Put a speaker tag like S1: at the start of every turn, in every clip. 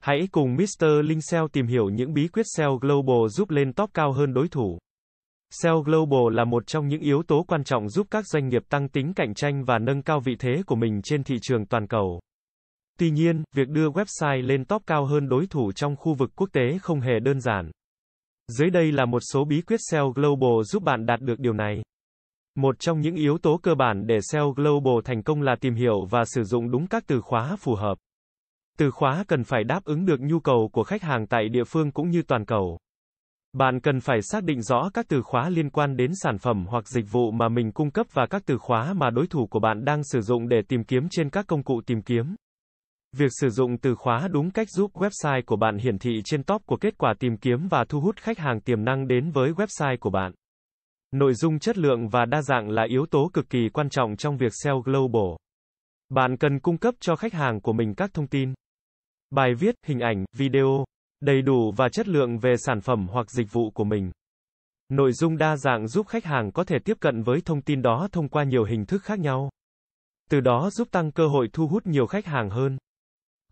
S1: Hãy cùng Mr. Linh SEO tìm hiểu những bí quyết SEO Global giúp lên top cao hơn đối thủ. SEO Global là một trong những yếu tố quan trọng giúp các doanh nghiệp tăng tính cạnh tranh và nâng cao vị thế của mình trên thị trường toàn cầu. Tuy nhiên, việc đưa website lên top cao hơn đối thủ trong khu vực quốc tế không hề đơn giản. Dưới đây là một số bí quyết SEO Global giúp bạn đạt được điều này. Một trong những yếu tố cơ bản để SEO Global thành công là tìm hiểu và sử dụng đúng các từ khóa phù hợp. Từ khóa cần phải đáp ứng được nhu cầu của khách hàng tại địa phương cũng như toàn cầu. Bạn cần phải xác định rõ các từ khóa liên quan đến sản phẩm hoặc dịch vụ mà mình cung cấp và các từ khóa mà đối thủ của bạn đang sử dụng để tìm kiếm trên các công cụ tìm kiếm. Việc sử dụng từ khóa đúng cách giúp website của bạn hiển thị trên top của kết quả tìm kiếm và thu hút khách hàng tiềm năng đến với website của bạn. Nội dung chất lượng và đa dạng là yếu tố cực kỳ quan trọng trong việc SEO Global. Bạn cần cung cấp cho khách hàng của mình các thông tin, bài viết, hình ảnh, video đầy đủ và chất lượng về sản phẩm hoặc dịch vụ của mình. Nội dung đa dạng giúp khách hàng có thể tiếp cận với thông tin đó thông qua nhiều hình thức khác nhau. Từ đó giúp tăng cơ hội thu hút nhiều khách hàng hơn.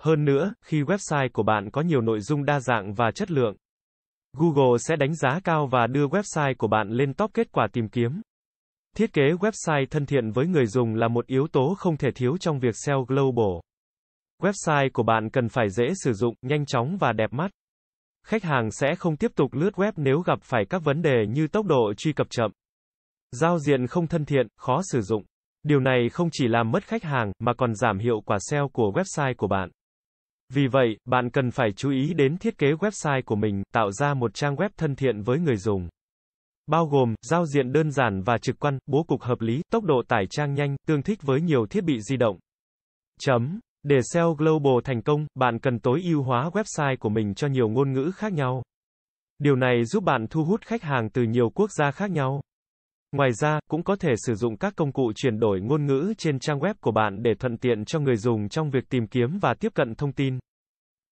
S1: Hơn nữa, khi website của bạn có nhiều nội dung đa dạng và chất lượng, Google sẽ đánh giá cao và đưa website của bạn lên top kết quả tìm kiếm. Thiết kế website thân thiện với người dùng là một yếu tố không thể thiếu trong việc SEO Global. Website của bạn cần phải dễ sử dụng, nhanh chóng và đẹp mắt. Khách hàng sẽ không tiếp tục lướt web nếu gặp phải các vấn đề như tốc độ truy cập chậm, giao diện không thân thiện, khó sử dụng. Điều này không chỉ làm mất khách hàng mà còn giảm hiệu quả SEO của website của bạn. Vì vậy, bạn cần phải chú ý đến thiết kế website của mình, tạo ra một trang web thân thiện với người dùng. Bao gồm, giao diện đơn giản và trực quan, bố cục hợp lý, tốc độ tải trang nhanh, tương thích với nhiều thiết bị di động. Chấm. Để SEO Global thành công, bạn cần tối ưu hóa website của mình cho nhiều ngôn ngữ khác nhau. Điều này giúp bạn thu hút khách hàng từ nhiều quốc gia khác nhau. Ngoài ra, cũng có thể sử dụng các công cụ chuyển đổi ngôn ngữ trên trang web của bạn để thuận tiện cho người dùng trong việc tìm kiếm và tiếp cận thông tin.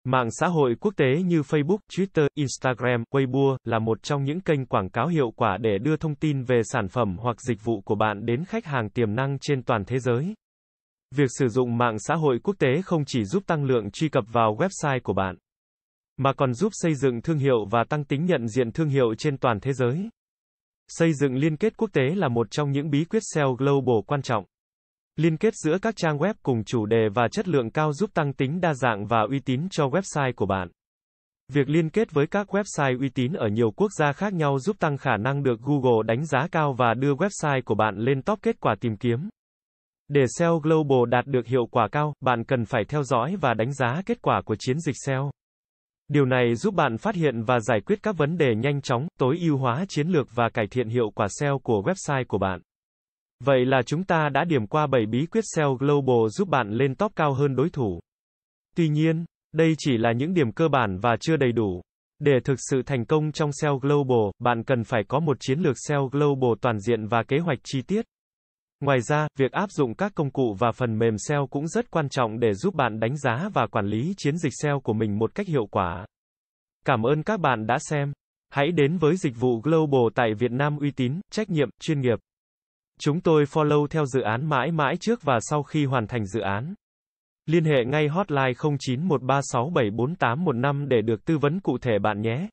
S1: Mạng xã hội quốc tế như Facebook, Twitter, Instagram, Weibo là một trong những kênh quảng cáo hiệu quả để đưa thông tin về sản phẩm hoặc dịch vụ của bạn đến khách hàng tiềm năng trên toàn thế giới. Việc sử dụng mạng xã hội quốc tế không chỉ giúp tăng lượng truy cập vào website của bạn, mà còn giúp xây dựng thương hiệu và tăng tính nhận diện thương hiệu trên toàn thế giới. Xây dựng liên kết quốc tế là một trong những bí quyết SEO Global quan trọng. Liên kết giữa các trang web cùng chủ đề và chất lượng cao giúp tăng tính đa dạng và uy tín cho website của bạn. Việc liên kết với các website uy tín ở nhiều quốc gia khác nhau giúp tăng khả năng được Google đánh giá cao và đưa website của bạn lên top kết quả tìm kiếm. Để SEO Global đạt được hiệu quả cao, bạn cần phải theo dõi và đánh giá kết quả của chiến dịch SEO. Điều này giúp bạn phát hiện và giải quyết các vấn đề nhanh chóng, tối ưu hóa chiến lược và cải thiện hiệu quả SEO của website của bạn. Vậy là chúng ta đã điểm qua 7 bí quyết SEO Global giúp bạn lên top cao hơn đối thủ. Tuy nhiên, đây chỉ là những điểm cơ bản và chưa đầy đủ. Để thực sự thành công trong SEO Global, bạn cần phải có một chiến lược SEO Global toàn diện và kế hoạch chi tiết. Ngoài ra, việc áp dụng các công cụ và phần mềm SEO cũng rất quan trọng để giúp bạn đánh giá và quản lý chiến dịch SEO của mình một cách hiệu quả. Cảm ơn các bạn đã xem. Hãy đến với dịch vụ Global tại Việt Nam uy tín, trách nhiệm, chuyên nghiệp. Chúng tôi follow theo dự án mãi mãi trước và sau khi hoàn thành dự án. Liên hệ ngay hotline 0913674815 để được tư vấn cụ thể bạn nhé.